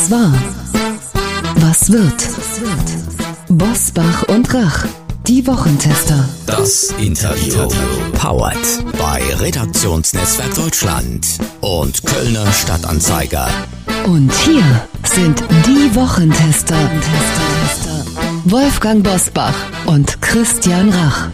Was war? Was wird? Bosbach und Rach, die Wochentester. Das Interview. Powered bei Redaktionsnetzwerk Deutschland und Kölner Stadtanzeiger. Und hier sind die Wochentester. Wolfgang Bosbach und Christian Rach.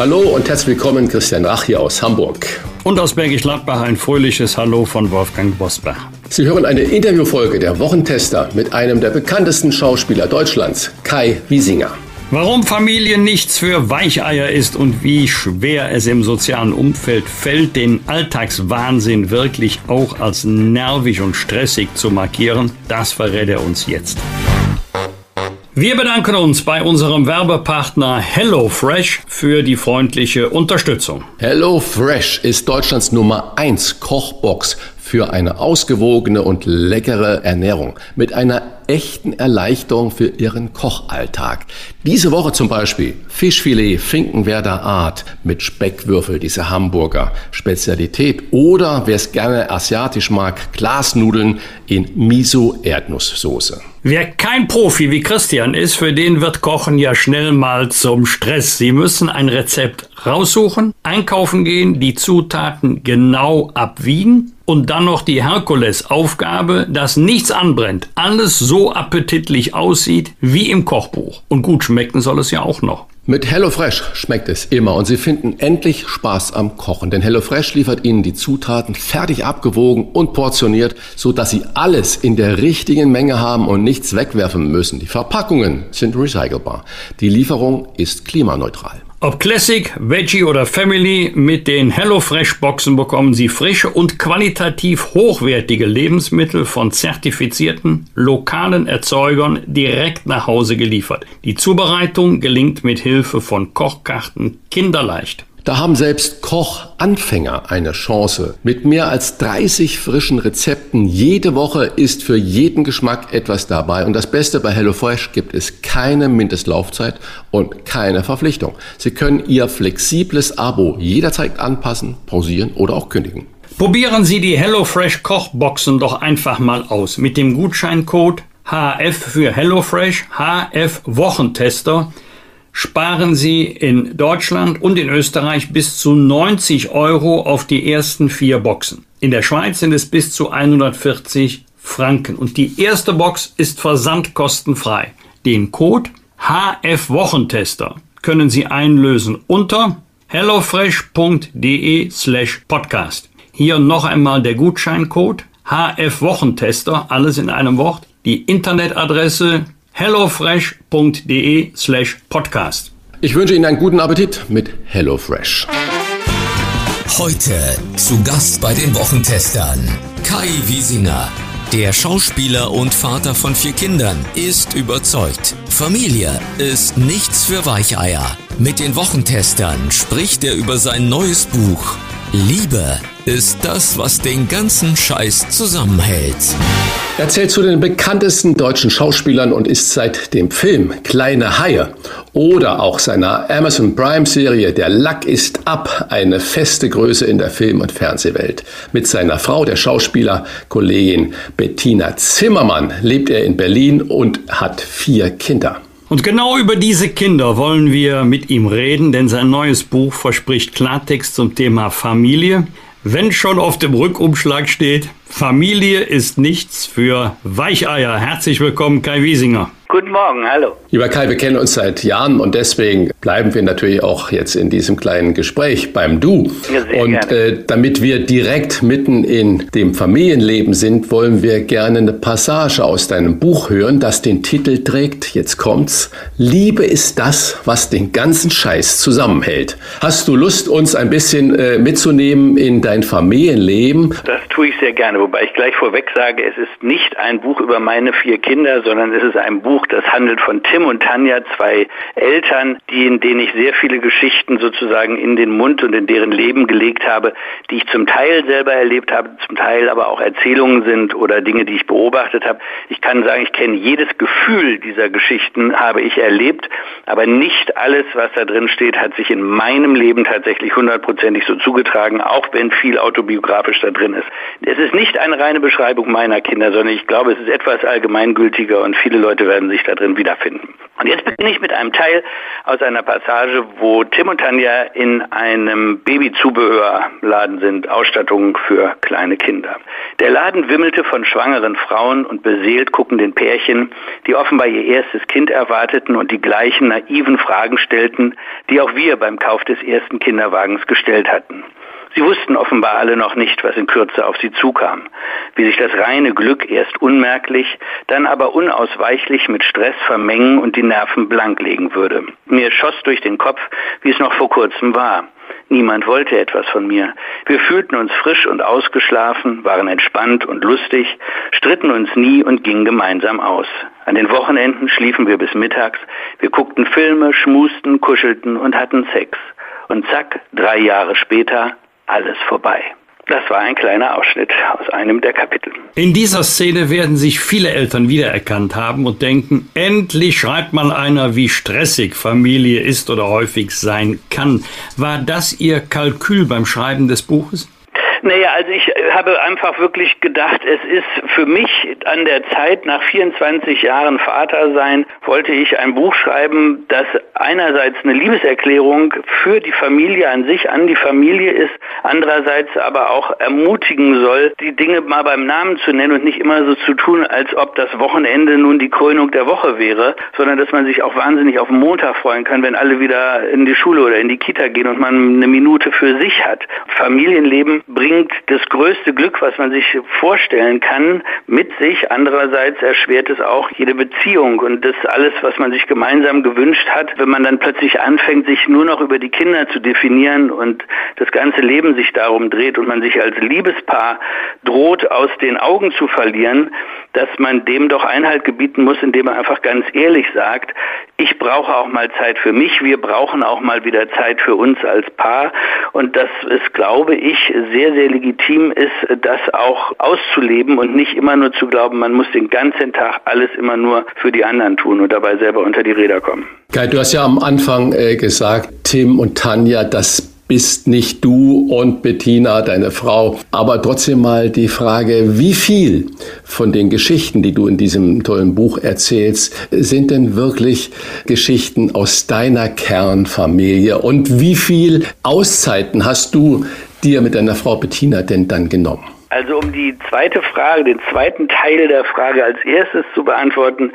Hallo und herzlich willkommen, Christian Rach hier aus Hamburg. Und aus Bergisch Gladbach ein fröhliches Hallo von Wolfgang Bosbach. Sie hören eine Interviewfolge der Wochentester mit einem der bekanntesten Schauspieler Deutschlands, Kai Wiesinger. Warum Familie nichts für Weicheier ist und wie schwer es im sozialen Umfeld fällt, den Alltagswahnsinn wirklich auch als nervig und stressig zu markieren, das verrät er uns jetzt. Wir bedanken uns bei unserem Werbepartner HelloFresh für die freundliche Unterstützung. HelloFresh ist Deutschlands Nummer 1 Kochbox für eine ausgewogene und leckere Ernährung mit einer echten Erleichterung für Ihren Kochalltag. Diese Woche zum Beispiel Fischfilet Finkenwerder Art mit Speckwürfel, diese Hamburger Spezialität. Oder wer es gerne asiatisch mag, Glasnudeln in Miso-Erdnusssoße. Wer kein Profi wie Christian ist, für den wird Kochen ja schnell mal zum Stress. Sie müssen ein Rezept raussuchen, einkaufen gehen, die Zutaten genau abwiegen und dann noch die Herkulesaufgabe, dass nichts anbrennt, alles so appetitlich aussieht wie im Kochbuch. Und gut schmecken soll es ja auch noch. Mit HelloFresh schmeckt es immer und Sie finden endlich Spaß am Kochen, denn HelloFresh liefert Ihnen die Zutaten fertig abgewogen und portioniert, so dass Sie alles in der richtigen Menge haben und nichts wegwerfen müssen. Die Verpackungen sind recycelbar. Die Lieferung ist klimaneutral. Ob Classic, Veggie oder Family, mit den HelloFresh-Boxen bekommen Sie frische und qualitativ hochwertige Lebensmittel von zertifizierten, lokalen Erzeugern direkt nach Hause geliefert. Die Zubereitung gelingt mit Hilfe von Kochkarten kinderleicht. Da haben selbst Kochanfänger eine Chance. Mit mehr als 30 frischen Rezepten jede Woche ist für jeden Geschmack etwas dabei. Und das Beste bei HelloFresh gibt es keine Mindestlaufzeit und keine Verpflichtung. Sie können Ihr flexibles Abo jederzeit anpassen, pausieren oder auch kündigen. Probieren Sie die HelloFresh Kochboxen doch einfach mal aus. Mit dem Gutscheincode HF für HelloFresh, HF Wochentester sparen Sie in Deutschland und in Österreich bis zu 90 Euro auf die ersten vier Boxen. In der Schweiz sind es bis zu 140 Franken. Und die erste Box ist versandkostenfrei. Den Code HF Wochentester können Sie einlösen unter hellofresh.de slash podcast. Hier noch einmal der Gutscheincode HF Wochentester, alles in einem Wort. Die Internetadresse hellofresh.de slash podcast. Ich wünsche Ihnen einen guten Appetit mit HelloFresh. Heute zu Gast bei den Wochentestern Kai Wiesinger. Der Schauspieler und Vater von vier Kindern ist überzeugt. Familie ist nichts für Weicheier. Mit den Wochentestern spricht er über sein neues Buch. Liebe ist das, was den ganzen Scheiß zusammenhält. Er zählt zu den bekanntesten deutschen Schauspielern und ist seit dem Film Kleine Haie oder auch seiner Amazon Prime Serie Der Lack ist ab eine feste Größe in der Film- und Fernsehwelt. Mit seiner Frau, der Schauspielerkollegin Bettina Zimmermann, lebt er in Berlin und hat vier Kinder. Und genau über diese Kinder wollen wir mit ihm reden, denn sein neues Buch verspricht Klartext zum Thema Familie. Wenn schon auf dem Rückumschlag steht, Familie ist nichts für Weicheier. Herzlich willkommen, Kai Wiesinger. Guten Morgen, hallo. Lieber Kai, wir kennen uns seit Jahren und deswegen bleiben wir natürlich auch jetzt in diesem kleinen Gespräch beim Du. Ja, und äh, damit wir direkt mitten in dem Familienleben sind, wollen wir gerne eine Passage aus deinem Buch hören, das den Titel trägt, jetzt kommt's, Liebe ist das, was den ganzen Scheiß zusammenhält. Hast du Lust, uns ein bisschen äh, mitzunehmen in dein Familienleben? Das tue ich sehr gerne, wobei ich gleich vorweg sage, es ist nicht ein Buch über meine vier Kinder, sondern es ist ein Buch Buch. Das handelt von Tim und Tanja, zwei Eltern, die, in denen ich sehr viele Geschichten sozusagen in den Mund und in deren Leben gelegt habe, die ich zum Teil selber erlebt habe, zum Teil aber auch Erzählungen sind oder Dinge, die ich beobachtet habe. Ich kann sagen, ich kenne jedes Gefühl dieser Geschichten, habe ich erlebt, aber nicht alles, was da drin steht, hat sich in meinem Leben tatsächlich hundertprozentig so zugetragen, auch wenn viel autobiografisch da drin ist. Es ist nicht eine reine Beschreibung meiner Kinder, sondern ich glaube, es ist etwas allgemeingültiger und viele Leute werden sich da drin wiederfinden. Und jetzt beginne ich mit einem Teil aus einer Passage, wo Tim und Tanja in einem Babyzubehörladen sind, Ausstattung für kleine Kinder. Der Laden wimmelte von schwangeren Frauen und beseelt guckenden Pärchen, die offenbar ihr erstes Kind erwarteten und die gleichen naiven Fragen stellten, die auch wir beim Kauf des ersten Kinderwagens gestellt hatten. Sie wussten offenbar alle noch nicht, was in Kürze auf sie zukam, wie sich das reine Glück erst unmerklich, dann aber unausweichlich mit Stress vermengen und die Nerven blanklegen würde. Mir schoss durch den Kopf, wie es noch vor kurzem war. Niemand wollte etwas von mir. Wir fühlten uns frisch und ausgeschlafen, waren entspannt und lustig, stritten uns nie und gingen gemeinsam aus. An den Wochenenden schliefen wir bis mittags, wir guckten Filme, schmusten, kuschelten und hatten Sex. Und zack, drei Jahre später alles vorbei. Das war ein kleiner Ausschnitt aus einem der Kapitel. In dieser Szene werden sich viele Eltern wiedererkannt haben und denken, endlich schreibt mal einer, wie stressig Familie ist oder häufig sein kann. War das Ihr Kalkül beim Schreiben des Buches? Naja, also ich äh, habe einfach wirklich gedacht, es ist für mich an der Zeit, nach 24 Jahren Vater sein, wollte ich ein Buch schreiben, das einerseits eine Liebeserklärung für die Familie an sich, an die Familie ist, andererseits aber auch ermutigen soll, die Dinge mal beim Namen zu nennen und nicht immer so zu tun, als ob das Wochenende nun die Krönung der Woche wäre, sondern dass man sich auch wahnsinnig auf den Montag freuen kann, wenn alle wieder in die Schule oder in die Kita gehen und man eine Minute für sich hat. Familienleben bringt bringt das größte Glück, was man sich vorstellen kann, mit sich. Andererseits erschwert es auch jede Beziehung und das alles, was man sich gemeinsam gewünscht hat, wenn man dann plötzlich anfängt, sich nur noch über die Kinder zu definieren und das ganze Leben sich darum dreht und man sich als Liebespaar droht, aus den Augen zu verlieren, dass man dem doch Einhalt gebieten muss, indem man einfach ganz ehrlich sagt, ich brauche auch mal Zeit für mich, wir brauchen auch mal wieder Zeit für uns als Paar und das ist, glaube ich, sehr, sehr legitim ist, das auch auszuleben und nicht immer nur zu glauben, man muss den ganzen Tag alles immer nur für die anderen tun und dabei selber unter die Räder kommen. Kai, du hast ja am Anfang äh, gesagt, Tim und Tanja, das bist nicht du und Bettina, deine Frau. Aber trotzdem mal die Frage, wie viel von den Geschichten, die du in diesem tollen Buch erzählst, sind denn wirklich Geschichten aus deiner Kernfamilie? Und wie viel Auszeiten hast du dir mit deiner Frau Bettina denn dann genommen? Also um die zweite Frage, den zweiten Teil der Frage als erstes zu beantworten,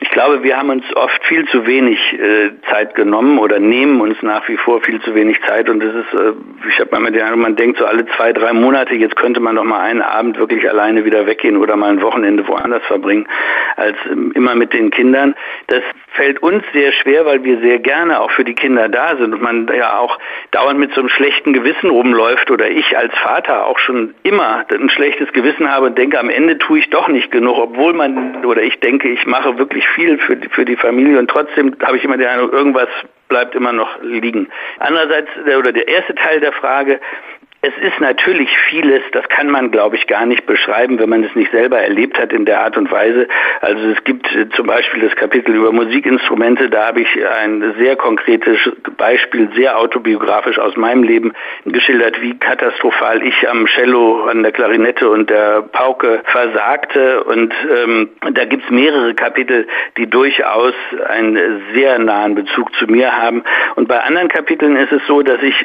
ich glaube, wir haben uns oft viel zu wenig äh, Zeit genommen oder nehmen uns nach wie vor viel zu wenig Zeit und das ist, äh, ich habe mal den Eindruck, man denkt so alle zwei, drei Monate, jetzt könnte man doch mal einen Abend wirklich alleine wieder weggehen oder mal ein Wochenende woanders verbringen, als ähm, immer mit den Kindern. Das fällt uns sehr schwer, weil wir sehr gerne auch für die Kinder da sind und man ja auch dauernd mit so einem schlechten Gewissen rumläuft oder ich als Vater auch schon immer ein schlechtes Gewissen habe und denke, am Ende tue ich doch nicht genug, obwohl man oder ich denke, ich mache wirklich viel für die, für die Familie und trotzdem habe ich immer den Eindruck, irgendwas bleibt immer noch liegen. Andererseits, oder der erste Teil der Frage, es ist natürlich vieles, das kann man, glaube ich, gar nicht beschreiben, wenn man es nicht selber erlebt hat in der Art und Weise. Also es gibt äh, zum Beispiel das Kapitel über Musikinstrumente, da habe ich ein sehr konkretes Beispiel, sehr autobiografisch aus meinem Leben geschildert, wie katastrophal ich am Cello, an der Klarinette und der Pauke versagte. Und ähm, da gibt es mehrere Kapitel, die durchaus einen sehr nahen Bezug zu mir haben. Und bei anderen Kapiteln ist es so, dass ich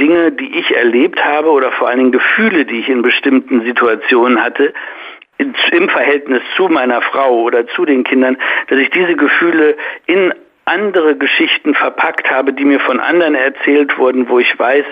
Dinge, die ich erlebt habe, habe oder vor allen Dingen Gefühle, die ich in bestimmten Situationen hatte, im Verhältnis zu meiner Frau oder zu den Kindern, dass ich diese Gefühle in andere Geschichten verpackt habe, die mir von anderen erzählt wurden, wo ich weiß,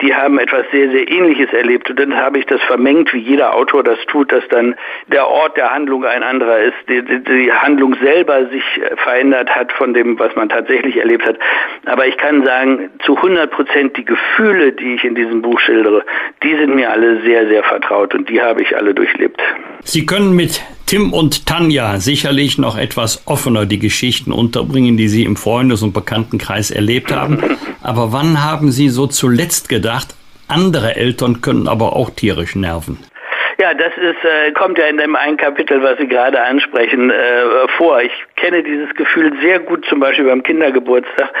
die haben etwas sehr, sehr Ähnliches erlebt. Und dann habe ich das vermengt, wie jeder Autor das tut, dass dann der Ort der Handlung ein anderer ist, die, die, die Handlung selber sich verändert hat von dem, was man tatsächlich erlebt hat. Aber ich kann sagen, zu 100 Prozent die Gefühle, die ich in diesem Buch schildere, die sind mir alle sehr, sehr vertraut und die habe ich alle durchlebt. Sie können mit Tim und Tanja sicherlich noch etwas offener die Geschichten unterbringen, die Sie im Freundes- und Bekanntenkreis erlebt haben. Aber wann haben Sie so zuletzt gedacht, andere Eltern können aber auch tierisch nerven? Ja, das ist, äh, kommt ja in dem einen Kapitel, was Sie gerade ansprechen, äh, vor. Ich kenne dieses Gefühl sehr gut, zum Beispiel beim Kindergeburtstag,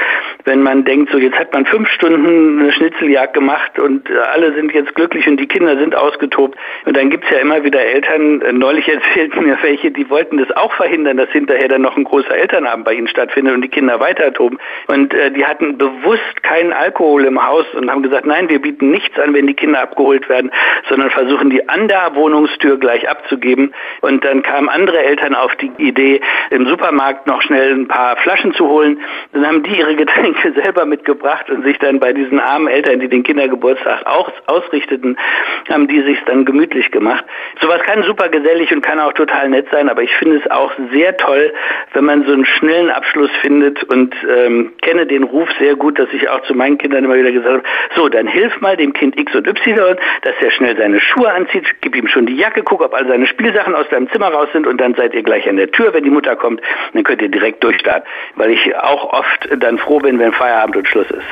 wenn man denkt, so jetzt hat man fünf Stunden eine Schnitzeljagd gemacht und äh, alle sind jetzt glücklich und die Kinder sind ausgetobt. Und dann gibt's ja immer wieder Eltern, äh, neulich erzählten mir welche, die wollten das auch verhindern, dass hinterher dann noch ein großer Elternabend bei ihnen stattfindet und die Kinder weiter toben. Und äh, die hatten bewusst keinen Alkohol im Haus und haben gesagt, nein, wir bieten nichts an, wenn die Kinder abgeholt werden, sondern versuchen die an Wohnungstür gleich abzugeben. Und dann kamen andere Eltern auf die Idee, im Supermarkt noch schnell ein paar Flaschen zu holen. Dann haben die ihre Getränke selber mitgebracht und sich dann bei diesen armen Eltern, die den Kindergeburtstag auch ausrichteten, haben die sich dann gemütlich gemacht. Sowas kann super gesellig und kann auch total nett sein, aber ich finde es auch sehr toll, wenn man so einen schnellen Abschluss findet und ähm, kenne den Ruf sehr gut, dass ich auch zu meinen Kindern immer wieder gesagt habe, so, dann hilf mal dem Kind X und Y, dass er schnell seine Schuhe anzieht, gib ihm schon die Jacke, guck, ob all seine Spielsachen aus deinem Zimmer raus sind und dann seid ihr gleich an der Tür, wenn die Mutter kommt, dann könnt ihr direkt durchstarten, weil ich auch oft dann froh bin, wenn Feierabend und Schluss ist.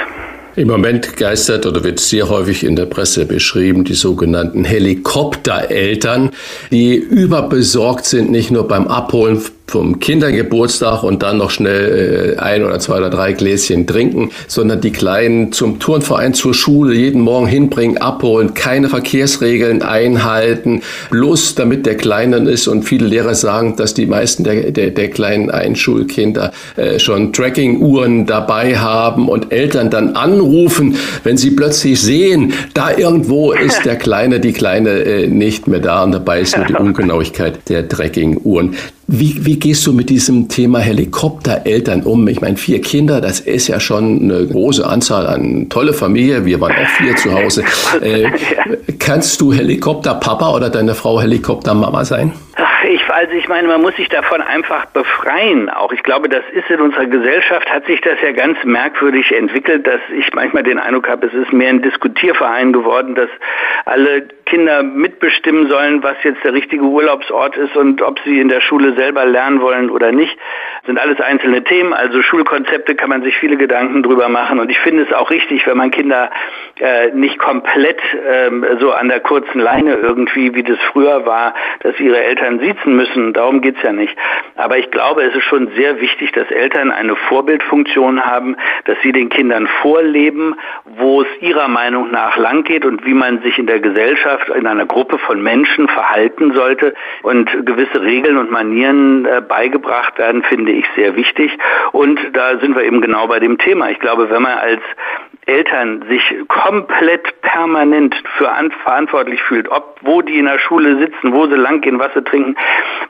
Im Moment geistert oder wird sehr häufig in der Presse beschrieben, die sogenannten Helikoptereltern, die überbesorgt sind, nicht nur beim Abholen vom Kindergeburtstag und dann noch schnell äh, ein oder zwei oder drei Gläschen trinken, sondern die Kleinen zum Turnverein, zur Schule jeden Morgen hinbringen, abholen, keine Verkehrsregeln einhalten, bloß damit der Kleine ist. Und viele Lehrer sagen, dass die meisten der, der, der kleinen Einschulkinder äh, schon Tracking-Uhren dabei haben und Eltern dann anrufen, wenn sie plötzlich sehen, da irgendwo ist der Kleine, die Kleine äh, nicht mehr da und dabei ist nur die Ungenauigkeit der Tracking-Uhren. Wie, wie gehst du mit diesem Thema Helikoptereltern um? Ich meine, vier Kinder, das ist ja schon eine große Anzahl an tolle Familie. Wir waren auch vier zu Hause. Äh, kannst du Helikopterpapa oder deine Frau Helikoptermama sein? Also ich meine, man muss sich davon einfach befreien. Auch ich glaube, das ist in unserer Gesellschaft, hat sich das ja ganz merkwürdig entwickelt, dass ich manchmal den Eindruck habe, es ist mehr ein Diskutierverein geworden, dass alle Kinder mitbestimmen sollen, was jetzt der richtige Urlaubsort ist und ob sie in der Schule selber lernen wollen oder nicht. Das sind alles einzelne Themen. Also Schulkonzepte kann man sich viele Gedanken drüber machen. Und ich finde es auch richtig, wenn man Kinder äh, nicht komplett ähm, so an der kurzen Leine irgendwie, wie das früher war, dass ihre Eltern siezen müssen. Darum geht's ja nicht. Aber ich glaube, es ist schon sehr wichtig, dass Eltern eine Vorbildfunktion haben, dass sie den Kindern vorleben, wo es ihrer Meinung nach lang geht und wie man sich in der Gesellschaft Gesellschaft, in einer Gruppe von Menschen verhalten sollte und gewisse Regeln und Manieren äh, beigebracht werden, finde ich sehr wichtig. Und da sind wir eben genau bei dem Thema. Ich glaube, wenn man als Eltern sich komplett permanent für verantwortlich fühlt, ob wo die in der Schule sitzen, wo sie langgehen, was sie trinken,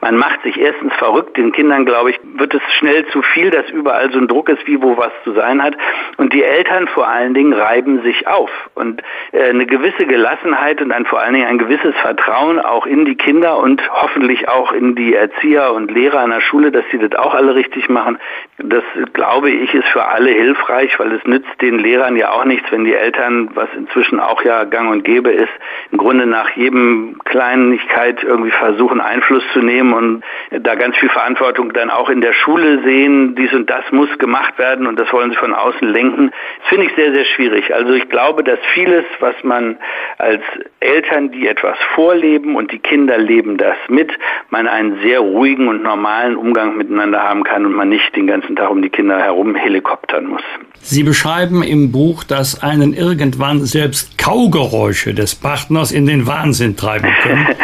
man macht sich erstens verrückt. Den Kindern, glaube ich, wird es schnell zu viel, dass überall so ein Druck ist, wie wo was zu sein hat. Und die Eltern vor allen Dingen reiben sich auf. Und äh, eine gewisse Gelassenheit und ein, vor allen Dingen ein gewisses Vertrauen auch in die Kinder und hoffentlich auch in die Erzieher und Lehrer an der Schule, dass sie das auch alle richtig machen. Das, glaube ich, ist für alle hilfreich, weil es nützt den Lehrern ja auch nichts, wenn die Eltern, was inzwischen auch ja gang und gäbe ist, im Grunde nach jedem Kleinigkeit irgendwie versuchen, Einfluss zu nehmen und da ganz viel Verantwortung dann auch in der Schule sehen, dies und das muss gemacht werden und das wollen sie von außen lenken. Das finde ich sehr, sehr schwierig. Also ich glaube, dass vieles, was man als Eltern, die etwas vorleben und die Kinder leben das mit, man einen sehr ruhigen und normalen Umgang miteinander haben kann und man nicht den ganzen Tag um die Kinder herum helikoptern muss. Sie beschreiben im Buch, dass einen irgendwann selbst Kaugeräusche des Partners in den Wahnsinn treiben können.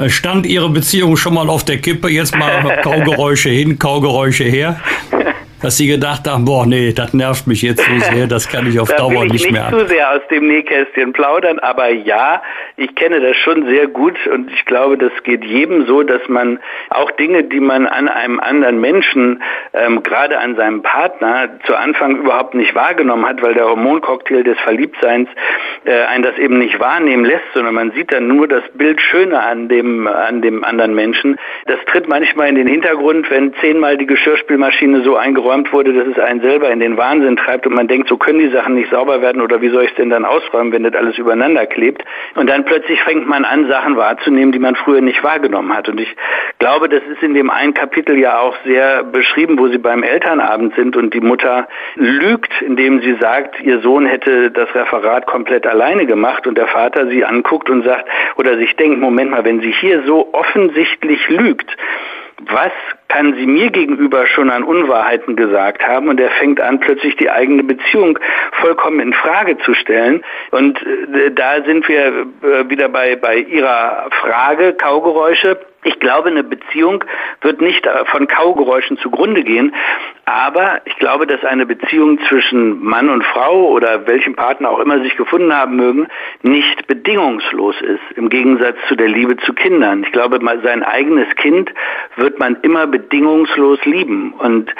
Äh, stand Ihre Beziehung schon mal auf der Kippe? Jetzt mal Kaugeräusche hin, Kaugeräusche her? Dass sie gedacht haben, boah, nee, das nervt mich jetzt so sehr, das kann ich auf da Dauer will ich nicht, nicht mehr. zu sehr aus dem Nähkästchen plaudern, aber ja, ich kenne das schon sehr gut und ich glaube, das geht jedem so, dass man auch Dinge, die man an einem anderen Menschen, ähm, gerade an seinem Partner, zu Anfang überhaupt nicht wahrgenommen hat, weil der Hormoncocktail des Verliebtseins äh, einen das eben nicht wahrnehmen lässt, sondern man sieht dann nur das Bild schöner an dem, an dem anderen Menschen. Das tritt manchmal in den Hintergrund, wenn zehnmal die Geschirrspülmaschine so eingeräumt aufgeräumt wurde, dass es einen selber in den Wahnsinn treibt und man denkt, so können die Sachen nicht sauber werden oder wie soll ich es denn dann ausräumen, wenn das alles übereinander klebt. Und dann plötzlich fängt man an, Sachen wahrzunehmen, die man früher nicht wahrgenommen hat. Und ich glaube, das ist in dem einen Kapitel ja auch sehr beschrieben, wo sie beim Elternabend sind und die Mutter lügt, indem sie sagt, ihr Sohn hätte das Referat komplett alleine gemacht und der Vater sie anguckt und sagt oder sich denkt, Moment mal, wenn sie hier so offensichtlich lügt, was kann sie mir gegenüber schon an Unwahrheiten gesagt haben und er fängt an, plötzlich die eigene Beziehung vollkommen in Frage zu stellen. Und äh, da sind wir äh, wieder bei, bei Ihrer Frage, Kaugeräusche. Ich glaube, eine Beziehung wird nicht äh, von Kaugeräuschen zugrunde gehen, aber ich glaube, dass eine Beziehung zwischen Mann und Frau oder welchem Partner auch immer sich gefunden haben mögen, nicht bedingungslos ist, im Gegensatz zu der Liebe zu Kindern. Ich glaube, sein eigenes Kind wird man immer bedingungslos lieben. Und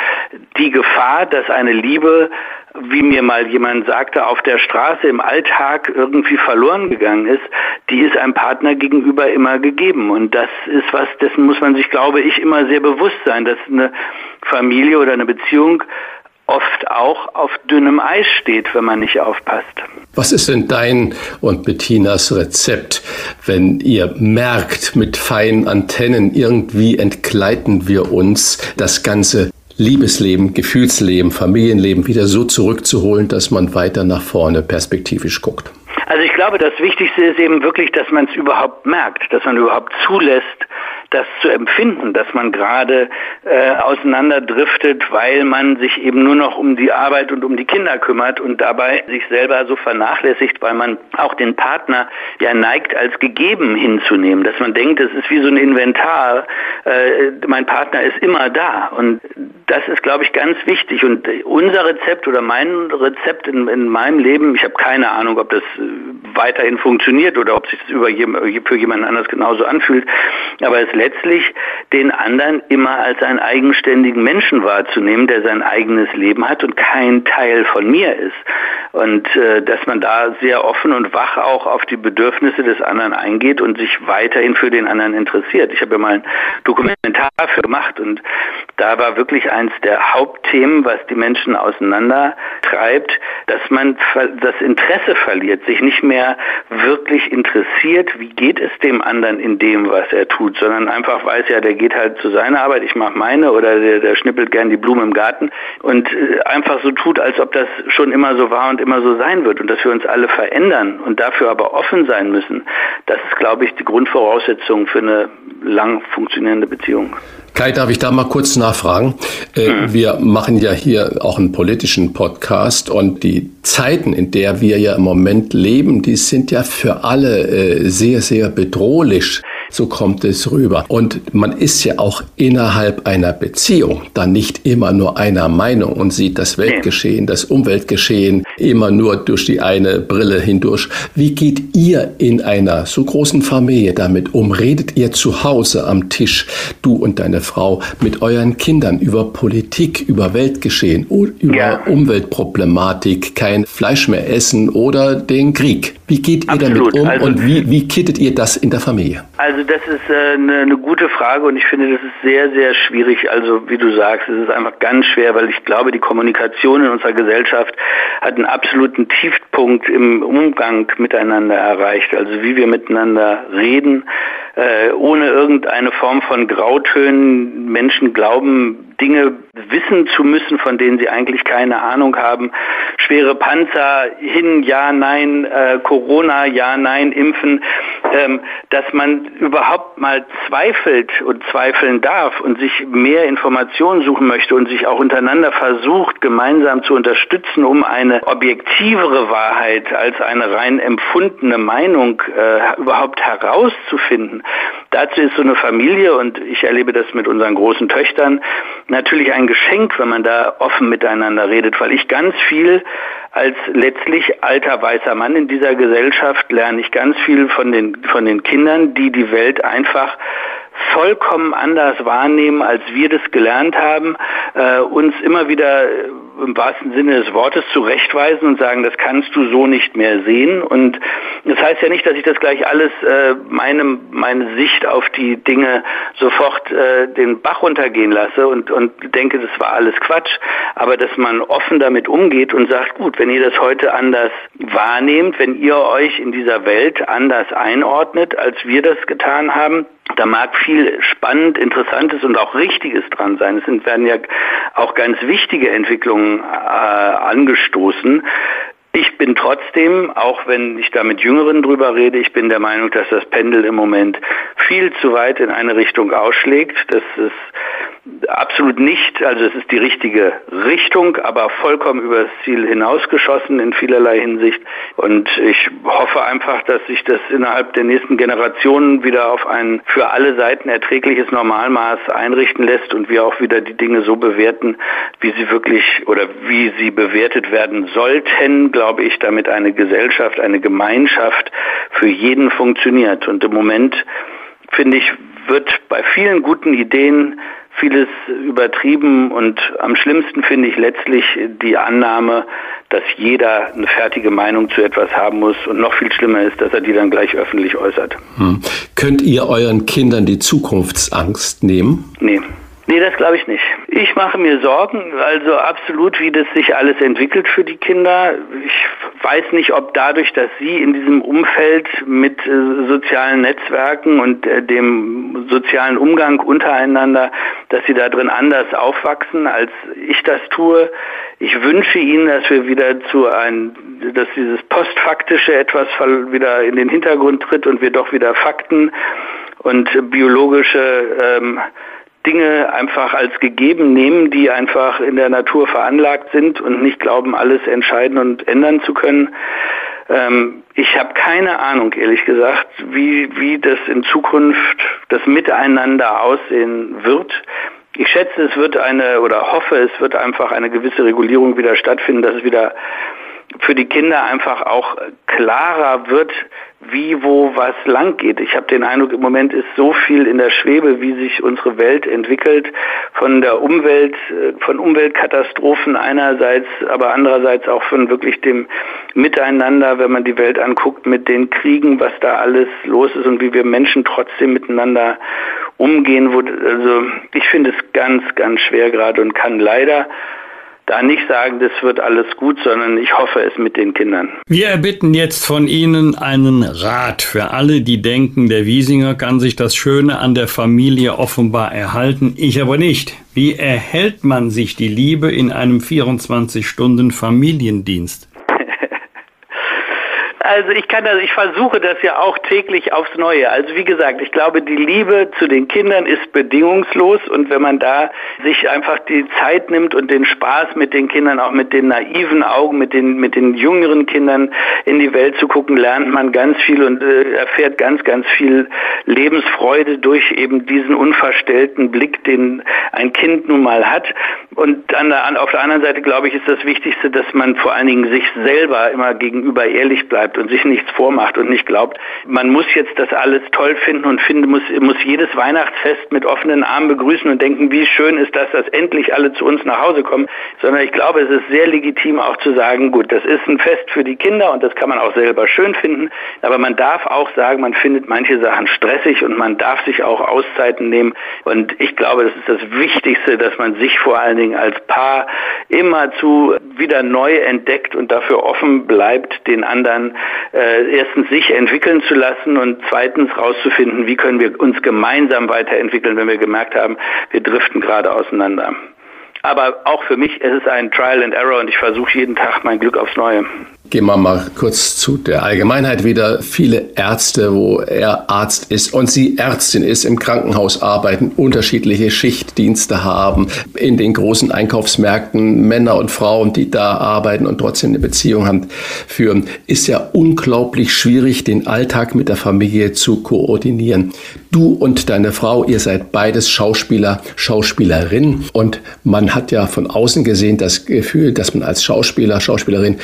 die Gefahr, dass eine Liebe wie mir mal jemand sagte, auf der Straße im Alltag irgendwie verloren gegangen ist, die ist einem Partner gegenüber immer gegeben. Und das ist was, dessen muss man sich, glaube ich, immer sehr bewusst sein, dass eine Familie oder eine Beziehung oft auch auf dünnem Eis steht, wenn man nicht aufpasst. Was ist denn dein und Bettinas Rezept, wenn ihr merkt, mit feinen Antennen irgendwie entgleiten wir uns das ganze Liebesleben, Gefühlsleben, Familienleben wieder so zurückzuholen, dass man weiter nach vorne perspektivisch guckt? Also ich glaube, das Wichtigste ist eben wirklich, dass man es überhaupt merkt, dass man überhaupt zulässt, das zu empfinden, dass man gerade äh, auseinanderdriftet, weil man sich eben nur noch um die Arbeit und um die Kinder kümmert und dabei sich selber so vernachlässigt, weil man auch den Partner ja neigt, als gegeben hinzunehmen, dass man denkt, es ist wie so ein Inventar, äh, mein Partner ist immer da. Und das ist, glaube ich, ganz wichtig. Und unser Rezept oder mein Rezept in, in meinem Leben, ich habe keine Ahnung, ob das weiterhin funktioniert oder ob sich das über, für jemand anders genauso anfühlt, aber es letztlich den anderen immer als einen eigenständigen Menschen wahrzunehmen, der sein eigenes Leben hat und kein Teil von mir ist. Und äh, dass man da sehr offen und wach auch auf die Bedürfnisse des anderen eingeht und sich weiterhin für den anderen interessiert. Ich habe ja mal ein Dokumentar für gemacht und da war wirklich eins der Hauptthemen, was die Menschen auseinander treibt, dass man das Interesse verliert, sich nicht mehr wirklich interessiert, wie geht es dem anderen in dem, was er tut, sondern einfach weiß, ja, der geht halt zu seiner Arbeit, ich mache meine oder der, der schnippelt gern die Blumen im Garten und äh, einfach so tut, als ob das schon immer so war und immer so sein wird und dass wir uns alle verändern und dafür aber offen sein müssen, das ist, glaube ich, die Grundvoraussetzung für eine lang funktionierende Beziehung. Kai, darf ich da mal kurz nachfragen? Mhm. Wir machen ja hier auch einen politischen Podcast und die Zeiten, in der wir ja im Moment leben, die sind ja für alle äh, sehr, sehr bedrohlich. So kommt es rüber. Und man ist ja auch innerhalb einer Beziehung dann nicht immer nur einer Meinung und sieht das Weltgeschehen, das Umweltgeschehen immer nur durch die eine Brille hindurch. Wie geht ihr in einer so großen Familie damit um? Redet ihr zu Hause am Tisch, du und deine Frau, mit euren Kindern über Politik, über Weltgeschehen, über ja. Umweltproblematik, kein Fleisch mehr essen oder den Krieg? Wie geht ihr Absolut. damit um also, und wie, wie kittet ihr das in der Familie? Also das ist äh, eine, eine gute Frage und ich finde, das ist sehr, sehr schwierig. Also wie du sagst, es ist einfach ganz schwer, weil ich glaube, die Kommunikation in unserer Gesellschaft hat einen absoluten Tiefpunkt im Umgang miteinander erreicht. Also wie wir miteinander reden, äh, ohne irgendeine Form von Grautönen. Menschen glauben, Dinge wissen zu müssen, von denen sie eigentlich keine Ahnung haben. Schwere Panzer hin, ja, nein, äh, Corona, ja, nein, impfen, ähm, dass man überhaupt mal zweifelt und zweifeln darf und sich mehr Informationen suchen möchte und sich auch untereinander versucht, gemeinsam zu unterstützen, um eine objektivere Wahrheit als eine rein empfundene Meinung äh, überhaupt herauszufinden. Dazu ist so eine Familie und ich erlebe das mit unseren großen Töchtern, natürlich ein Geschenk, wenn man da offen miteinander redet, weil ich ganz viel als letztlich alter weißer Mann in dieser Gesellschaft lerne ich ganz viel von den, von den Kindern, die die Welt einfach vollkommen anders wahrnehmen, als wir das gelernt haben, äh, uns immer wieder im wahrsten Sinne des Wortes zurechtweisen und sagen, das kannst du so nicht mehr sehen. Und das heißt ja nicht, dass ich das gleich alles, äh, meine, meine Sicht auf die Dinge sofort äh, den Bach runtergehen lasse und, und denke, das war alles Quatsch. Aber dass man offen damit umgeht und sagt, gut, wenn ihr das heute anders wahrnehmt, wenn ihr euch in dieser Welt anders einordnet, als wir das getan haben, da mag viel spannend, interessantes und auch richtiges dran sein. Es sind, werden ja auch ganz wichtige Entwicklungen äh, angestoßen. Ich bin trotzdem, auch wenn ich da mit Jüngeren drüber rede, ich bin der Meinung, dass das Pendel im Moment viel zu weit in eine Richtung ausschlägt. Das ist Absolut nicht. Also es ist die richtige Richtung, aber vollkommen übers Ziel hinausgeschossen in vielerlei Hinsicht. Und ich hoffe einfach, dass sich das innerhalb der nächsten Generationen wieder auf ein für alle Seiten erträgliches Normalmaß einrichten lässt und wir auch wieder die Dinge so bewerten, wie sie wirklich oder wie sie bewertet werden sollten, glaube ich, damit eine Gesellschaft, eine Gemeinschaft für jeden funktioniert. Und im Moment, finde ich, wird bei vielen guten Ideen vieles übertrieben und am schlimmsten finde ich letztlich die Annahme, dass jeder eine fertige Meinung zu etwas haben muss und noch viel schlimmer ist, dass er die dann gleich öffentlich äußert. Hm. Könnt ihr euren Kindern die Zukunftsangst nehmen? Nee. Nee, das glaube ich nicht. Ich mache mir Sorgen, also absolut, wie das sich alles entwickelt für die Kinder. Ich weiß nicht, ob dadurch, dass sie in diesem Umfeld mit äh, sozialen Netzwerken und äh, dem sozialen Umgang untereinander, dass sie da drin anders aufwachsen, als ich das tue. Ich wünsche ihnen, dass wir wieder zu ein, dass dieses postfaktische etwas wieder in den Hintergrund tritt und wir doch wieder Fakten und biologische ähm, Dinge einfach als gegeben nehmen, die einfach in der Natur veranlagt sind und nicht glauben, alles entscheiden und ändern zu können. Ähm, ich habe keine Ahnung, ehrlich gesagt, wie, wie das in Zukunft das Miteinander aussehen wird. Ich schätze, es wird eine oder hoffe, es wird einfach eine gewisse Regulierung wieder stattfinden, dass es wieder für die Kinder einfach auch klarer wird, wie, wo, was lang geht. Ich habe den Eindruck, im Moment ist so viel in der Schwebe, wie sich unsere Welt entwickelt, von der Umwelt, äh, von Umweltkatastrophen einerseits, aber andererseits auch von wirklich dem Miteinander, wenn man die Welt anguckt, mit den Kriegen, was da alles los ist und wie wir Menschen trotzdem miteinander umgehen. Also ich finde es ganz, ganz schwer gerade und kann leider da nicht sagen, das wird alles gut, sondern ich hoffe es mit den Kindern. Wir erbitten jetzt von Ihnen einen Rat für alle, die denken, der Wiesinger kann sich das Schöne an der Familie offenbar erhalten, ich aber nicht. Wie erhält man sich die Liebe in einem 24-Stunden-Familiendienst? Also ich kann das, ich versuche das ja auch täglich aufs Neue. Also wie gesagt, ich glaube, die Liebe zu den Kindern ist bedingungslos und wenn man da sich einfach die Zeit nimmt und den Spaß mit den Kindern, auch mit den naiven Augen, mit den mit den jüngeren Kindern in die Welt zu gucken, lernt man ganz viel und äh, erfährt ganz ganz viel Lebensfreude durch eben diesen unverstellten Blick, den ein Kind nun mal hat. Und an der, auf der anderen Seite glaube ich, ist das Wichtigste, dass man vor allen Dingen sich selber immer gegenüber ehrlich bleibt und sich nichts vormacht und nicht glaubt, man muss jetzt das alles toll finden und finden, muss, muss jedes Weihnachtsfest mit offenen Armen begrüßen und denken, wie schön ist das, dass endlich alle zu uns nach Hause kommen, sondern ich glaube, es ist sehr legitim auch zu sagen, gut, das ist ein Fest für die Kinder und das kann man auch selber schön finden, aber man darf auch sagen, man findet manche Sachen stressig und man darf sich auch Auszeiten nehmen. Und ich glaube, das ist das Wichtigste, dass man sich vor allen Dingen als Paar immerzu wieder neu entdeckt und dafür offen bleibt, den anderen äh, erstens sich entwickeln zu lassen und zweitens rauszufinden, wie können wir uns gemeinsam weiterentwickeln, wenn wir gemerkt haben, wir driften gerade auseinander. Aber auch für mich ist es ein Trial and Error und ich versuche jeden Tag mein Glück aufs Neue. Gehen wir mal kurz zu der Allgemeinheit wieder. Viele Ärzte, wo er Arzt ist und sie Ärztin ist, im Krankenhaus arbeiten, unterschiedliche Schichtdienste haben, in den großen Einkaufsmärkten Männer und Frauen, die da arbeiten und trotzdem eine Beziehung haben, führen, ist ja unglaublich schwierig, den Alltag mit der Familie zu koordinieren. Du und deine Frau, ihr seid beides Schauspieler, Schauspielerin und man hat ja von außen gesehen das Gefühl, dass man als Schauspieler, Schauspielerin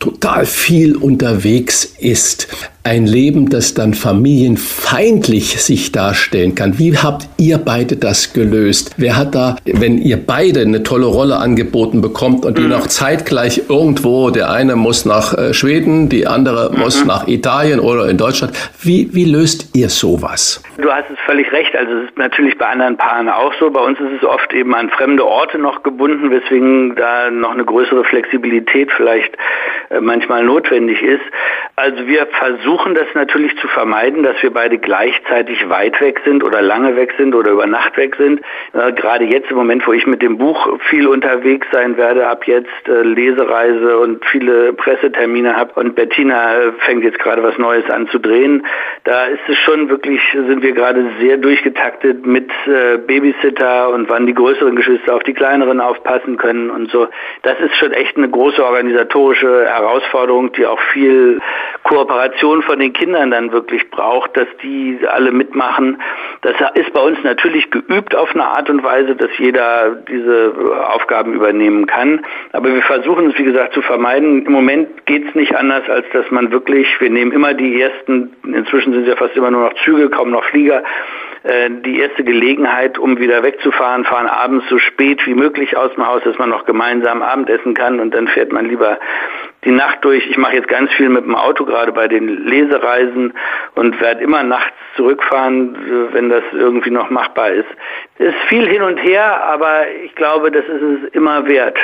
total viel unterwegs ist. Ein Leben, das dann familienfeindlich sich darstellen kann. Wie habt ihr beide das gelöst? Wer hat da, wenn ihr beide eine tolle Rolle angeboten bekommt und die mhm. noch zeitgleich irgendwo, der eine muss nach äh, Schweden, die andere mhm. muss nach Italien oder in Deutschland, wie, wie löst ihr sowas? Du hast es völlig recht. Also es ist natürlich bei anderen Paaren auch so. Bei uns ist es oft eben an fremde Orte noch gebunden, weswegen da noch eine größere Flexibilität vielleicht äh, manchmal notwendig ist. Also wir versuchen das natürlich zu vermeiden, dass wir beide gleichzeitig weit weg sind oder lange weg sind oder über Nacht weg sind. Äh, gerade jetzt im Moment, wo ich mit dem Buch viel unterwegs sein werde, ab jetzt äh, Lesereise und viele Pressetermine habe und Bettina äh, fängt jetzt gerade was Neues an zu drehen. Da ist es schon wirklich, sind wir gerade sehr durchgetaktet mit äh, Babysitter und wann die größeren Geschwister auf die kleineren aufpassen können und so. Das ist schon echt eine große organisatorische Herausforderung, die auch viel Kooperation von den Kindern dann wirklich braucht, dass die alle mitmachen. Das ist bei uns natürlich geübt auf eine Art und Weise, dass jeder diese Aufgaben übernehmen kann. Aber wir versuchen es, wie gesagt, zu vermeiden. Im Moment geht es nicht anders, als dass man wirklich, wir nehmen immer die ersten, inzwischen sind es ja fast immer nur noch Züge, kaum noch Flieger, die erste Gelegenheit, um wieder wegzufahren, fahren abends so spät wie möglich aus dem Haus, dass man noch gemeinsam Abendessen kann und dann fährt man lieber die Nacht durch. Ich mache jetzt ganz viel mit dem Auto, gerade bei den Lesereisen und werde immer nachts zurückfahren, wenn das irgendwie noch machbar ist. Es ist viel hin und her, aber ich glaube, das ist es immer wert.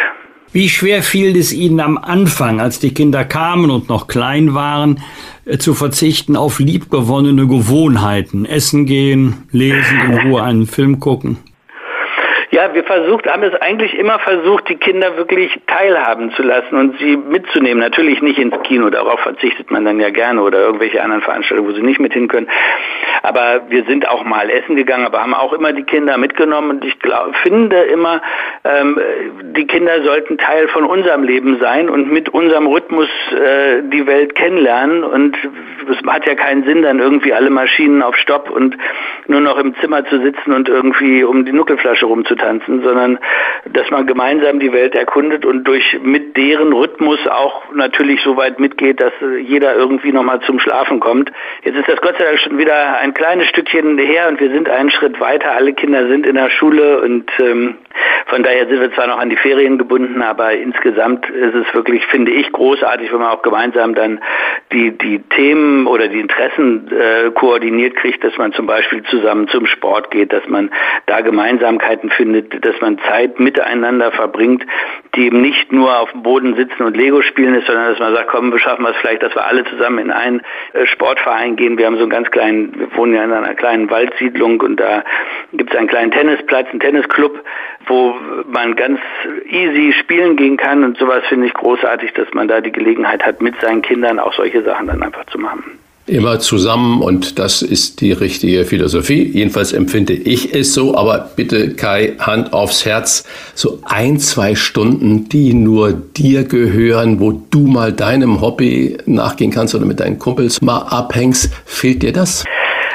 Wie schwer fiel es Ihnen am Anfang, als die Kinder kamen und noch klein waren, äh, zu verzichten auf liebgewonnene Gewohnheiten? Essen gehen, lesen, in Ruhe einen Film gucken? Ja, wir versucht, haben es eigentlich immer versucht, die Kinder wirklich teilhaben zu lassen und sie mitzunehmen. Natürlich nicht ins Kino, darauf verzichtet man dann ja gerne oder irgendwelche anderen Veranstaltungen, wo sie nicht mit hin können. Aber wir sind auch mal essen gegangen, aber haben auch immer die Kinder mitgenommen und ich glaub, finde immer, ähm, die Kinder sollten Teil von unserem Leben sein und mit unserem Rhythmus äh, die Welt kennenlernen und es hat ja keinen Sinn, dann irgendwie alle Maschinen auf Stopp und nur noch im Zimmer zu sitzen und irgendwie um die Nuckelflasche rumzutanzen, sondern dass man gemeinsam die Welt erkundet und durch mit deren Rhythmus auch natürlich so weit mitgeht, dass jeder irgendwie nochmal zum Schlafen kommt. Jetzt ist das Gott sei Dank schon wieder ein kleines Stückchen her und wir sind einen Schritt weiter. Alle Kinder sind in der Schule und ähm, von daher sind wir zwar noch an die Ferien gebunden, aber insgesamt ist es wirklich, finde ich, großartig, wenn man auch gemeinsam dann die, die Themen oder die Interessen äh, koordiniert kriegt, dass man zum Beispiel zusammen zum Sport geht, dass man da Gemeinsamkeiten findet, dass man Zeit miteinander verbringt, die eben nicht nur auf dem Boden sitzen und Lego spielen ist, sondern dass man sagt, komm, wir schaffen es vielleicht, dass wir alle zusammen in einen äh, Sportverein gehen. Wir haben so einen ganz kleinen, wir wohnen ja in einer kleinen Waldsiedlung und da gibt es einen kleinen Tennisplatz, einen Tennisclub, wo man ganz easy spielen gehen kann und sowas finde ich großartig, dass man da die Gelegenheit hat, mit seinen Kindern auch solche Sachen dann einfach zu machen. Immer zusammen und das ist die richtige Philosophie. Jedenfalls empfinde ich es so, aber bitte Kai, Hand aufs Herz, so ein, zwei Stunden, die nur dir gehören, wo du mal deinem Hobby nachgehen kannst oder mit deinen Kumpels mal abhängst, fehlt dir das?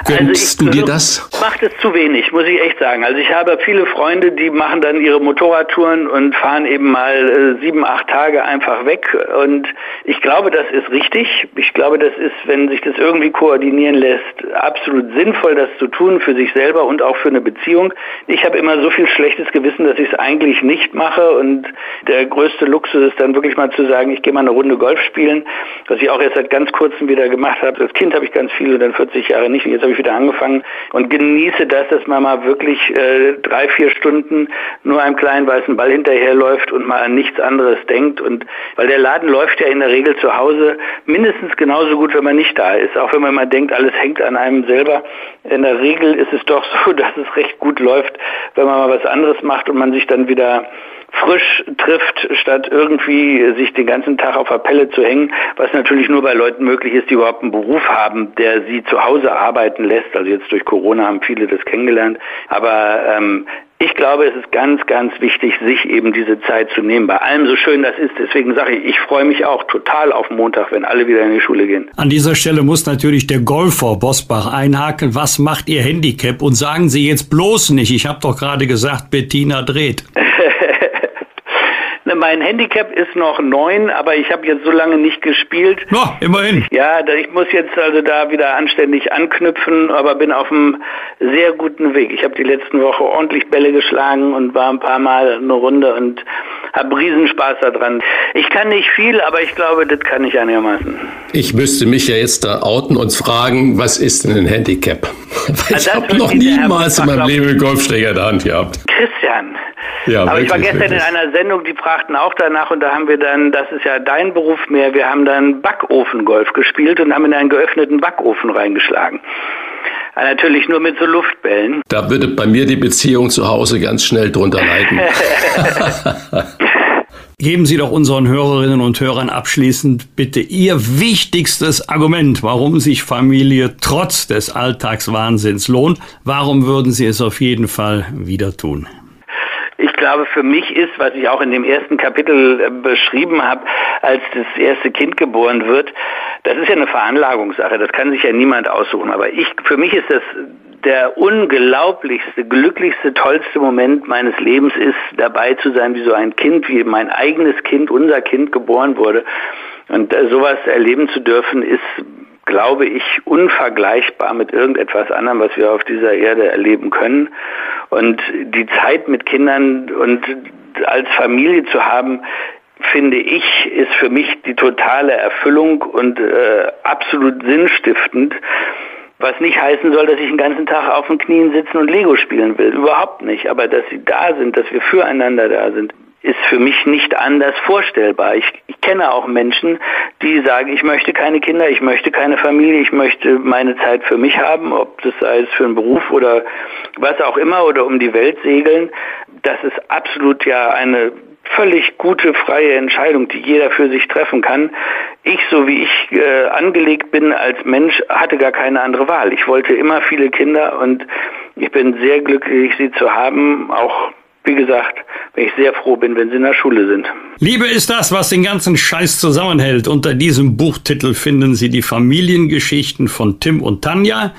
Gönnst also du dir das? Macht es zu wenig, muss ich echt sagen. Also ich habe viele Freunde, die machen dann ihre Motorradtouren und fahren eben mal äh, sieben, acht Tage einfach weg. Und ich glaube, das ist richtig. Ich glaube, das ist, wenn sich das irgendwie koordinieren lässt, absolut sinnvoll, das zu tun für sich selber und auch für eine Beziehung. Ich habe immer so viel schlechtes Gewissen, dass ich es eigentlich nicht mache. Und der größte Luxus ist dann wirklich mal zu sagen, ich gehe mal eine Runde Golf spielen, was ich auch jetzt seit ganz kurzem wieder gemacht habe. Als Kind habe ich ganz viel und dann 40 Jahre nicht. Und jetzt habe ich wieder angefangen und genieße das, dass man mal wirklich äh, drei, vier Stunden nur einem kleinen weißen Ball hinterherläuft und mal an nichts anderes denkt. Und weil der Laden läuft ja in der Regel zu Hause mindestens genauso gut, wenn man nicht da ist. Auch wenn man mal denkt, alles hängt an einem selber. In der Regel ist es doch so, dass es recht gut läuft, wenn man mal was anderes macht und man sich dann wieder frisch trifft, statt irgendwie sich den ganzen Tag auf der Pelle zu hängen, was natürlich nur bei Leuten möglich ist, die überhaupt einen Beruf haben, der sie zu Hause arbeiten lässt. Also jetzt durch Corona haben viele das kennengelernt. Aber ähm, ich glaube, es ist ganz, ganz wichtig, sich eben diese Zeit zu nehmen. Bei allem so schön das ist. Deswegen sage ich, ich freue mich auch total auf Montag, wenn alle wieder in die Schule gehen. An dieser Stelle muss natürlich der Golfer Bosbach einhaken. Was macht Ihr Handicap? Und sagen Sie jetzt bloß nicht, ich habe doch gerade gesagt, Bettina dreht. Ne, mein Handicap ist noch neun, aber ich habe jetzt so lange nicht gespielt. Na, immerhin. Ja, ich muss jetzt also da wieder anständig anknüpfen, aber bin auf einem sehr guten Weg. Ich habe die letzten Woche ordentlich Bälle geschlagen und war ein paar Mal eine Runde und habe Riesenspaß daran. Ich kann nicht viel, aber ich glaube, das kann ich einigermaßen. Ich müsste mich ja jetzt da outen und fragen, was ist denn ein Handicap? Weil ich habe noch niemals in meinem Leben einen Golfschläger in der Hand gehabt. Christian, ja, aber wirklich, ich war gestern wirklich. in einer Sendung, die fragten auch danach und da haben wir dann, das ist ja dein Beruf mehr, wir haben dann Backofengolf gespielt und haben in einen geöffneten Backofen reingeschlagen. Natürlich nur mit so Luftbällen. Da würde bei mir die Beziehung zu Hause ganz schnell drunter leiden. Geben Sie doch unseren Hörerinnen und Hörern abschließend bitte Ihr wichtigstes Argument, warum sich Familie trotz des Alltagswahnsinns lohnt. Warum würden Sie es auf jeden Fall wieder tun? Glaube, für mich ist, was ich auch in dem ersten Kapitel äh, beschrieben habe, als das erste Kind geboren wird, das ist ja eine Veranlagungssache, das kann sich ja niemand aussuchen. Aber ich, für mich ist das der unglaublichste, glücklichste, tollste Moment meines Lebens ist, dabei zu sein, wie so ein Kind, wie mein eigenes Kind, unser Kind geboren wurde. Und äh, sowas erleben zu dürfen, ist glaube ich, unvergleichbar mit irgendetwas anderem, was wir auf dieser Erde erleben können. Und die Zeit mit Kindern und als Familie zu haben, finde ich, ist für mich die totale Erfüllung und äh, absolut sinnstiftend. Was nicht heißen soll, dass ich den ganzen Tag auf den Knien sitzen und Lego spielen will. Überhaupt nicht. Aber dass sie da sind, dass wir füreinander da sind, ist für mich nicht anders vorstellbar. Ich, ich, kenne auch Menschen, die sagen, ich möchte keine Kinder, ich möchte keine Familie, ich möchte meine Zeit für mich haben, ob das sei es für einen Beruf oder was auch immer oder um die Welt segeln. Das ist absolut ja eine völlig gute, freie Entscheidung, die jeder für sich treffen kann. Ich, so wie ich äh, angelegt bin als Mensch, hatte gar keine andere Wahl. Ich wollte immer viele Kinder und ich bin sehr glücklich, sie zu haben, auch wie gesagt, wenn ich sehr froh bin, wenn sie in der Schule sind. Liebe ist das, was den ganzen Scheiß zusammenhält. Unter diesem Buchtitel finden Sie die Familiengeschichten von Tim und Tanja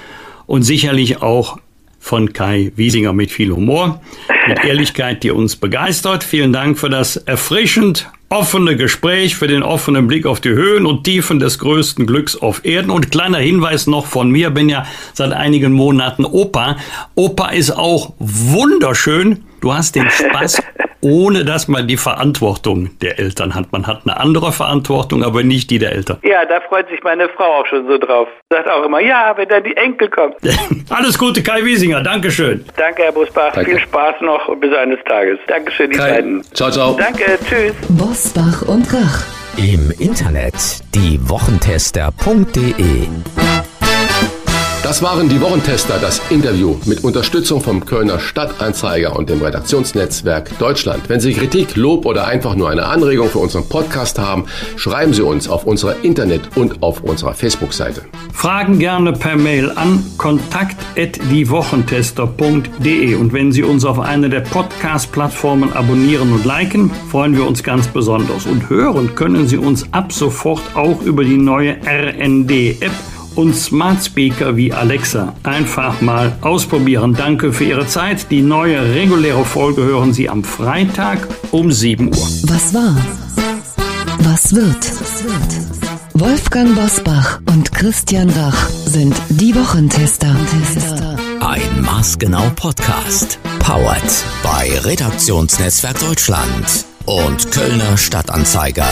und sicherlich auch von Kai Wiesinger mit viel Humor, mit Ehrlichkeit, die uns begeistert. Vielen Dank für das erfrischend offene Gespräch, für den offenen Blick auf die Höhen und Tiefen des größten Glücks auf Erden. Und kleiner Hinweis noch von mir, bin ja seit einigen Monaten Opa. Opa ist auch wunderschön. Du hast den Spaß ohne dass man die Verantwortung der Eltern hat. Man hat eine andere Verantwortung, aber nicht die der Eltern. Ja, da freut sich meine Frau auch schon so drauf. Sagt auch immer, ja, wenn dann die Enkel kommen. Alles Gute, Kai Wiesinger. Dankeschön. Danke, Herr Bosbach. Danke. Viel Spaß noch bis eines Tages. Dankeschön, die Kai. beiden. Ciao, ciao. Danke, tschüss. Bosbach und Rach. Im Internet diewochentester.de das waren die Wochentester, das Interview mit Unterstützung vom Kölner Stadtanzeiger und dem Redaktionsnetzwerk Deutschland. Wenn Sie Kritik, Lob oder einfach nur eine Anregung für unseren Podcast haben, schreiben Sie uns auf unserer Internet- und auf unserer Facebook-Seite. Fragen gerne per Mail an kontakt@diewochentester.de und wenn Sie uns auf einer der Podcast-Plattformen abonnieren und liken, freuen wir uns ganz besonders. Und hören können Sie uns ab sofort auch über die neue RND-App und Smart Speaker wie Alexa einfach mal ausprobieren. Danke für Ihre Zeit. Die neue reguläre Folge hören Sie am Freitag um 7 Uhr. Was war? Was wird? Wolfgang Bosbach und Christian Rach sind die Wochentester. Ein maßgenau Podcast. Powered bei Redaktionsnetzwerk Deutschland und Kölner Stadtanzeiger.